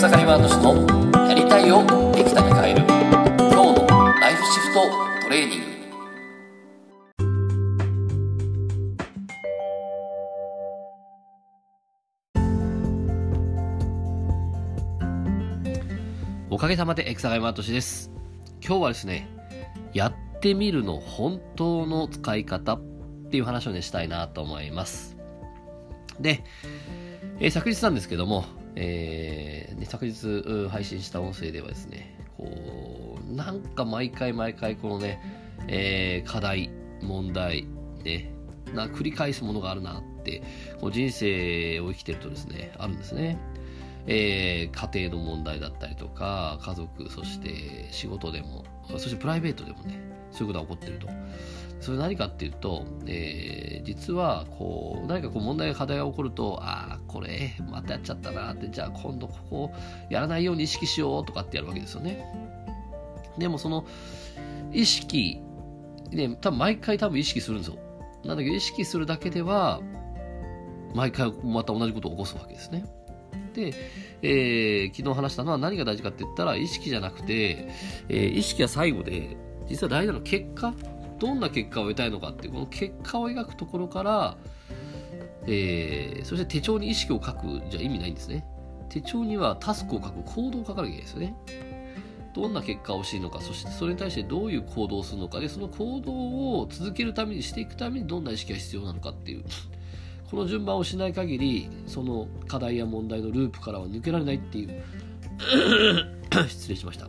草刈ワード氏のやりたいをできたに変える今日のライフシフトトレーニング。おかげさまで草刈ワード氏です。今日はですねやってみるの本当の使い方っていう話をねしたいなと思います。で、えー、昨日なんですけども、えー、昨日配信した音声ではですね、こう、なんか毎回毎回このね、えー、課題、問題、ね、な繰り返すものがあるなって、こう人生を生きてるとですね、あるんですね。えー、家庭の問題だったりとか、家族、そして仕事でも、そしてプライベートでもね、そういうことが起こってると。それ何かっていうと、えー、実はこう何かこう問題課題が起こるとああこれまたやっちゃったなってじゃあ今度ここやらないように意識しようとかってやるわけですよね。でもその意識ね多分毎回多分意識するんですよ。なんだけど意識するだけでは毎回また同じことを起こすわけですね。で、えー、昨日話したのは何が大事かって言ったら意識じゃなくて、えー、意識は最後で実は大事なのは結果。どんな結果を得たいのかっていうこの結果を描くところから、えー、そして手帳に意識を書くじゃ意味ないんですね。手帳にはタスクを書く行動を書かなきゃいけないですよね。どんな結果を欲しいのかそしてそれに対してどういう行動をするのかでその行動を続けるためにしていくためにどんな意識が必要なのかっていう。この順番をしない限りその課題や問題のループからは抜けられないっていう 失礼しました、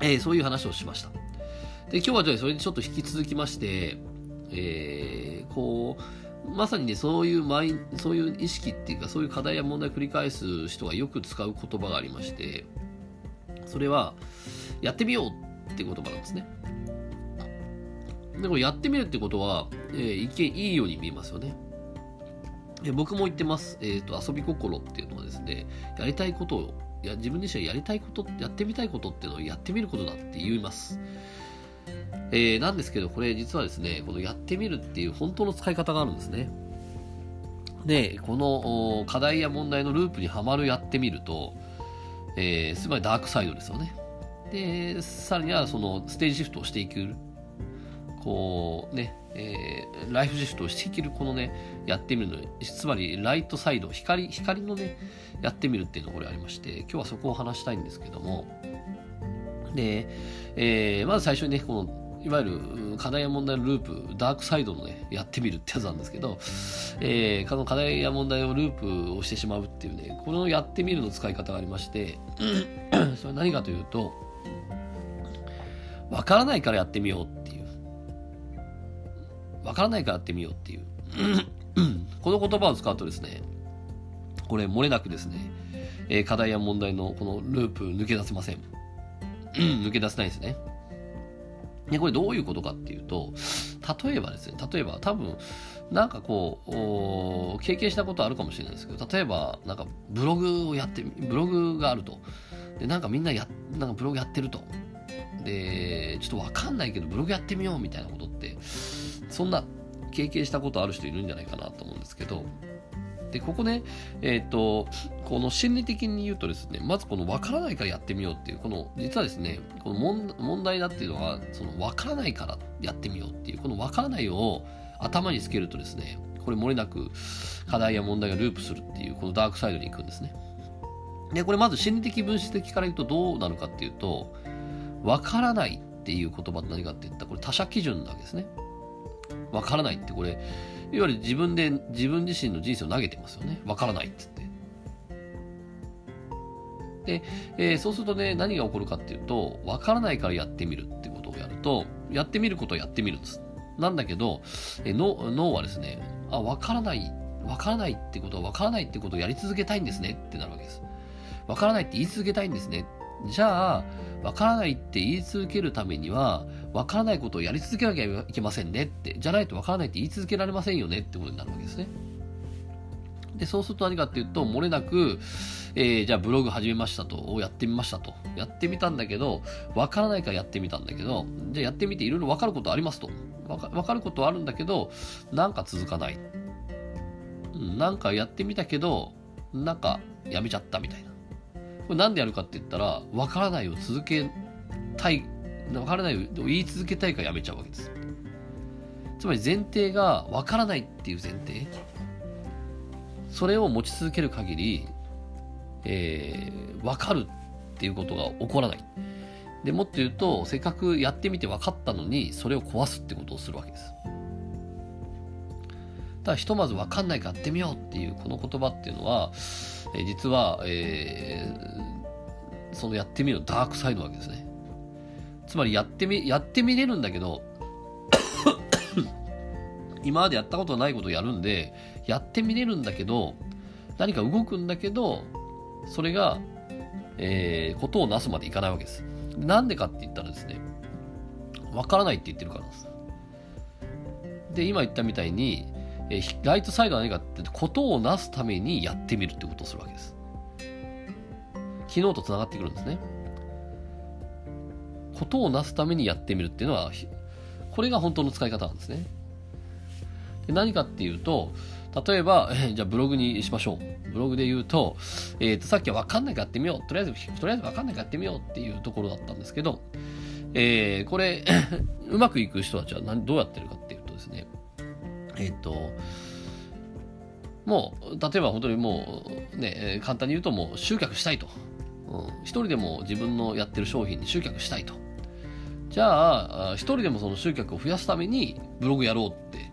えー、そういう話をしましたで、今日はじゃあそれにちょっと引き続きまして、えー、こう、まさにね、そういうマイそういう意識っていうか、そういう課題や問題を繰り返す人がよく使う言葉がありまして、それは、やってみようって言葉なんですね。でもやってみるってことは、えー、一見いいように見えますよね。で僕も言ってます。え、ー、と、遊び心っていうのはですね、やりたいことを、や自分自身はやりたいこと、やってみたいことっていうのをやってみることだって言います。えー、なんですけど、これ実はですね、このやってみるっていう本当の使い方があるんですね。で、この課題や問題のループにはまるやってみると、えー、つまりダークサイドですよね。で、さらにはそのステージシフトをしていく、こうね、えー、ライフシフトをしていけるこのね、やってみるの、つまりライトサイド、光、光のね、やってみるっていうのがこれありまして、今日はそこを話したいんですけども、で、えー、まず最初にね、このいわゆる課題や問題のループ、ダークサイドのね、やってみるってやつなんですけど、えー、この課題や問題をループをしてしまうっていうね、このやってみるの使い方がありまして、それは何かというと、わからないからやってみようって。わからないからやってみようっていう。この言葉を使うとですね、これ漏れなくですね、えー、課題や問題のこのループ抜け出せません。抜け出せないですね。で、これどういうことかっていうと、例えばですね、例えば多分、なんかこう、経験したことあるかもしれないですけど、例えば、なんかブログをやって、ブログがあると。で、なんかみんなや、なんかブログやってると。で、ちょっとわかんないけど、ブログやってみようみたいなことって、そんな経験したことある人いるんじゃないかなと思うんですけど、で、ここね、えっ、ー、と、この心理的に言うとですね、まずこの分からないからやってみようっていう、この、実はですね、この問題だっていうのは、その分からないからやってみようっていう、この分からないを頭につけるとですね、これ漏れなく課題や問題がループするっていう、このダークサイドに行くんですね。で、これまず心理的分子的から言うとどうなるかっていうと、分からないっていう言葉って何かって言ったら、これ他者基準なわけですね。分からないってこれ、いわゆる自分で自分自身の人生を投げてますよね。わからないって言って。で、えー、そうするとね、何が起こるかっていうと、わからないからやってみるってことをやると、やってみることをやってみるんです。なんだけど、えー、脳脳はですね、あ、わからない、わからないってことはわからないってことをやり続けたいんですねってなるわけです。わからないって言い続けたいんですね。じゃあ、わからないって言い続けるためには、わからないことをやり続けなきゃいけませんねって、じゃないとわからないって言い続けられませんよねってことになるわけですね。で、そうすると何かっていうと、漏れなく、えー、じゃあブログ始めましたと、やってみましたと。やってみたんだけど、わからないからやってみたんだけど、じゃあやってみていろいろわかることありますと。わかかることはあるんだけど、なんか続かない。なんかやってみたけど、なんかやめちゃったみたいな。これなんでやるかって言ったら、わからないを続けたい、わからないを言い続けたいからやめちゃうわけです。つまり前提がわからないっていう前提。それを持ち続ける限り、えー、わかるっていうことが起こらない。でもっと言うと、せっかくやってみて分かったのに、それを壊すってことをするわけです。ただひとまず分かんないからやってみようっていうこの言葉っていうのは、え、実は、えー、そのやってみるダークサイドなわけですね。つまりやってみ、やってみれるんだけど 今までやったことないことをやるんで、やってみれるんだけど、何か動くんだけど、それが、えー、ことをなすまでいかないわけです。なんでかって言ったらですね、わからないって言ってるからです。で、今言ったみたいに、えー、ライトサイドは何かってことをなすためにやってみるってことをするわけです。昨日と繋がってくるんですね。ことをなすためにやってみるっていうのは、これが本当の使い方なんですね。で何かっていうと、例えば、えー、じゃあブログにしましょう。ブログで言うと、えっ、ー、と、さっきはわかんないかやってみよう。とりあえず、とりあえずわかんないかやってみようっていうところだったんですけど、えー、これ、うまくいく人たちは何どうやってるかっていうとですね、えっ、と、もう、例えば本当にもう、ね、簡単に言うともう集客したいと。うん、一人でも自分のやってる商品に集客したいと。じゃあ、一人でもその集客を増やすためにブログやろうって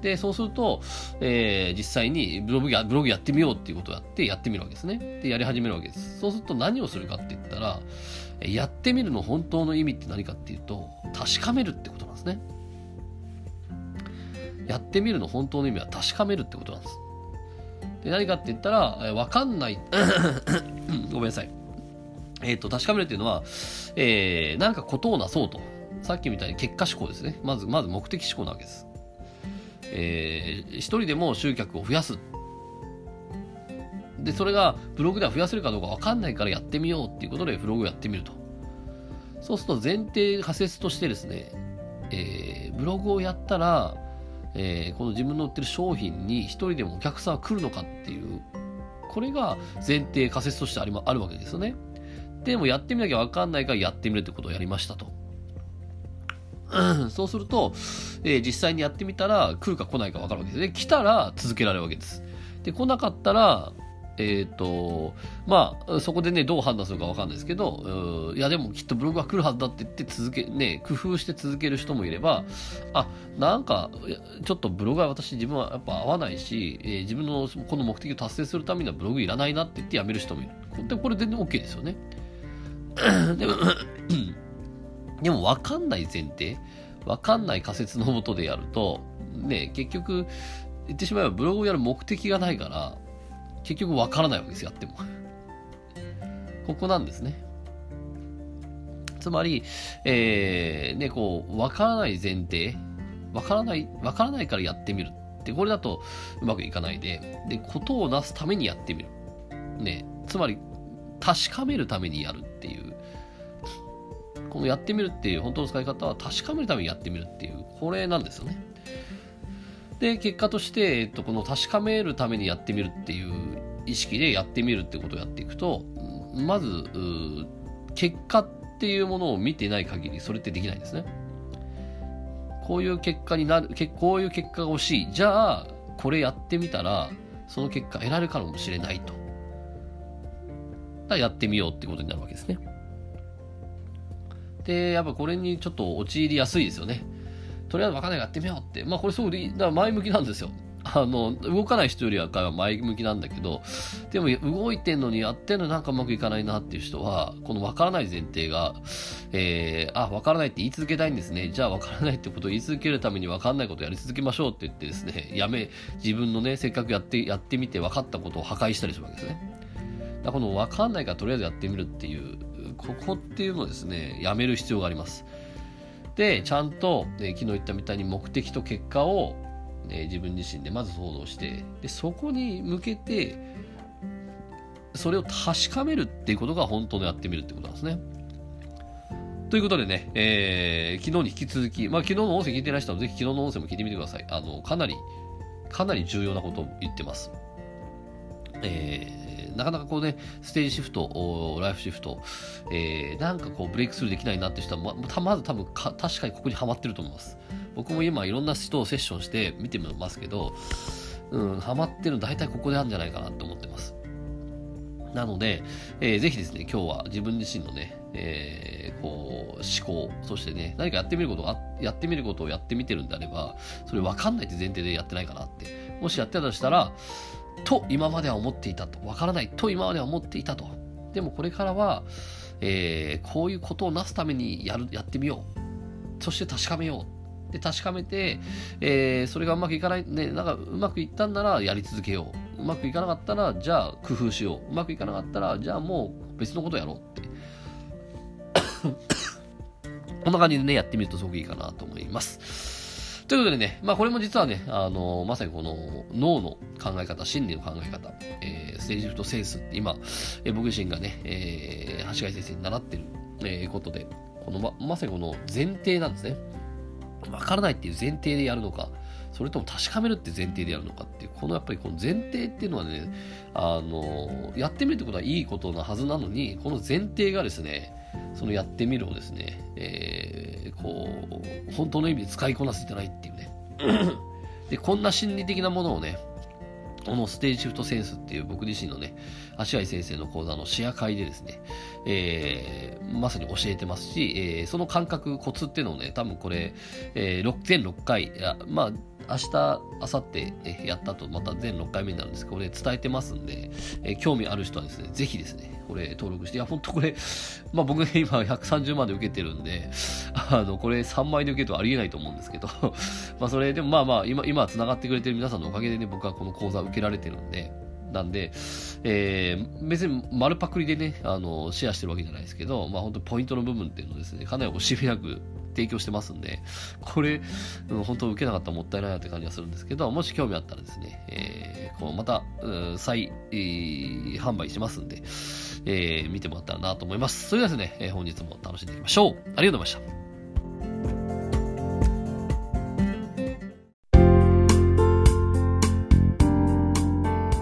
で、そうすると、えー、実際にブログや、ブログやってみようっていうことをやってやってみるわけですね。で、やり始めるわけです。そうすると何をするかって言ったら、やってみるの本当の意味って何かっていうと、確かめるってことなんですね。やってみるの本当の意味は確かめるってことなんです。で、何かって言ったら、わかんない ごめんなさい。えっ、ー、と、確かめるっていうのは、えー、なんかことをなそうと。さっきみたいに結果思考ですね。まず、まず目的思考なわけです。えー、一人でも集客を増やす。で、それがブログでは増やせるかどうかわかんないからやってみようっていうことでブログをやってみると。そうすると前提仮説としてですね、えー、ブログをやったら、えー、この自分の売ってる商品に一人でもお客さんは来るのかっていう、これが前提仮説としてあり、ま、あるわけですよね。でもやってみなきゃわかんないからやってみるってことをやりましたと。そうすると、えー、実際にやってみたら来るか来ないか分かるわけですね。来たら続けられるわけです。で、来なかったら、えっ、ー、と、まあ、そこでね、どう判断するか分かんないですけど、いや、でもきっとブログは来るはずだって言って続け、ね、工夫して続ける人もいれば、あ、なんか、ちょっとブログは私自分はやっぱ合わないし、えー、自分のこの目的を達成するためにはブログいらないなって言ってやめる人もいる。で、これ全然 OK ですよね。でもでも分かんない前提、分かんない仮説のもとでやると、ね、結局、言ってしまえばブログをやる目的がないから、結局分からないわけですよ、やっても。ここなんですね。つまり、えー、ね、こう、分からない前提、分からない、分からないからやってみるって、これだとうまくいかないで、で、ことをなすためにやってみる。ね、つまり、確かめるためにやるっていうこのやってみるっていう本当の使い方は確かめるためにやってみるっていう、これなんですよね。で、結果として、えっと、この確かめるためにやってみるっていう意識でやってみるってことをやっていくと、まず、結果っていうものを見てない限り、それってできないんですね。こういう結果になる、こういう結果が欲しい。じゃあ、これやってみたら、その結果得られるかもしれないと。だやってみようってことになるわけですね。で、やっぱこれにちょっと陥りやすいですよね。とりあえず分かんないからやってみようって。まあこれすごくだから前向きなんですよ。あの、動かない人よりは前向きなんだけど、でも動いてんのにやってんのなんかうまくいかないなっていう人は、この分からない前提が、えー、あ、分からないって言い続けたいんですね。じゃあ分からないってことを言い続けるために分かんないことをやり続けましょうって言ってですね、やめ、自分のね、せっかくやって、やってみて分かったことを破壊したりするわけですね。だからこの分かんないからとりあえずやってみるっていうここっていうのをですね、やめる必要があります。で、ちゃんと、ね、昨日言ったみたいに目的と結果を、ね、自分自身でまず想像して、で、そこに向けて、それを確かめるっていうことが本当のやってみるってことなんですね。ということでね、えー、昨日に引き続き、まあ昨日の音声聞いてない人はぜひ昨日の音声も聞いてみてください。あの、かなり、かなり重要なことを言ってます。え、なかなかこうね、ステージシフト、ライフシフト、えー、なんかこうブレイクスルーできないなって人は、ままず多分か確かにここにはまってると思います。僕も今いろんな人をセッションして見てますけど、うん、ハマってるの大体ここであるんじゃないかなと思ってます。なので、えー、ぜひですね、今日は自分自身のね、えー、こう、思考、そしてね、何かやってみることが、やってみることをやってみてるんであれば、それ分かんないって前提でやってないかなって。もしやってたとしたら、と今までは思っていたと。分からないと今までは思っていたと。でもこれからは、えー、こういうことをなすためにやる、やってみよう。そして確かめよう。で、確かめて、えー、それがうまくいかない、ね、なんかうまくいったんならやり続けよう。うまくいかなかったら、じゃあ工夫しよう。うまくいかなかったら、じゃあもう別のことやろうって。こんな感じでね、やってみるとすごくいいかなと思います。ということでね、まあこれも実はね、あのまさにこの脳の考え方、心理の考え方、えー、ステージフトセンスって今、えー、僕自身がね、えー、橋貝先生に習ってる、えー、ことで、このま、まさにこの前提なんですね。わからないっていう前提でやるのか、それとも確かめるって前提でやるのかっていう、このやっぱりこの前提っていうのはね、あの、やってみるってことはいいことなはずなのに、この前提がですね、そのやってみるをですね、えー、こう、本当の意味で使いこなせてないっていうね。で、こんな心理的なものをね、このステージシフトセンスっていう僕自身のね、足合先生の講座のシェア会でですね、えー、まさに教えてますし、えー、その感覚、コツっていうのをね、多分これ、えー、全6回、まあ、明日、明後日やったと、また全6回目になるんですけど、これ伝えてますんで、えー、興味ある人はですね、ぜひですね、これ登録して、いや、ほんとこれ、まあ僕ね、今130万で受けてるんで、あの、これ3枚で受けるとありえないと思うんですけど、まあそれでもまあまあ、今、今繋がってくれてる皆さんのおかげでね、僕はこの講座を受けられてるんで、なんで、えー、別に丸パクリでね、あの、シェアしてるわけじゃないですけど、まあ本当ポイントの部分っていうのをですね、かなり惜しみなく提供してますんで、これ、うん、本当受けなかったらもったいないなって感じがするんですけど、もし興味あったらですね、えー、こうまた、うん、再、えー、販売しますんで、えー、見てもらったらなと思います。それではですね、えー、本日も楽しんでいきましょう。ありがとうございました。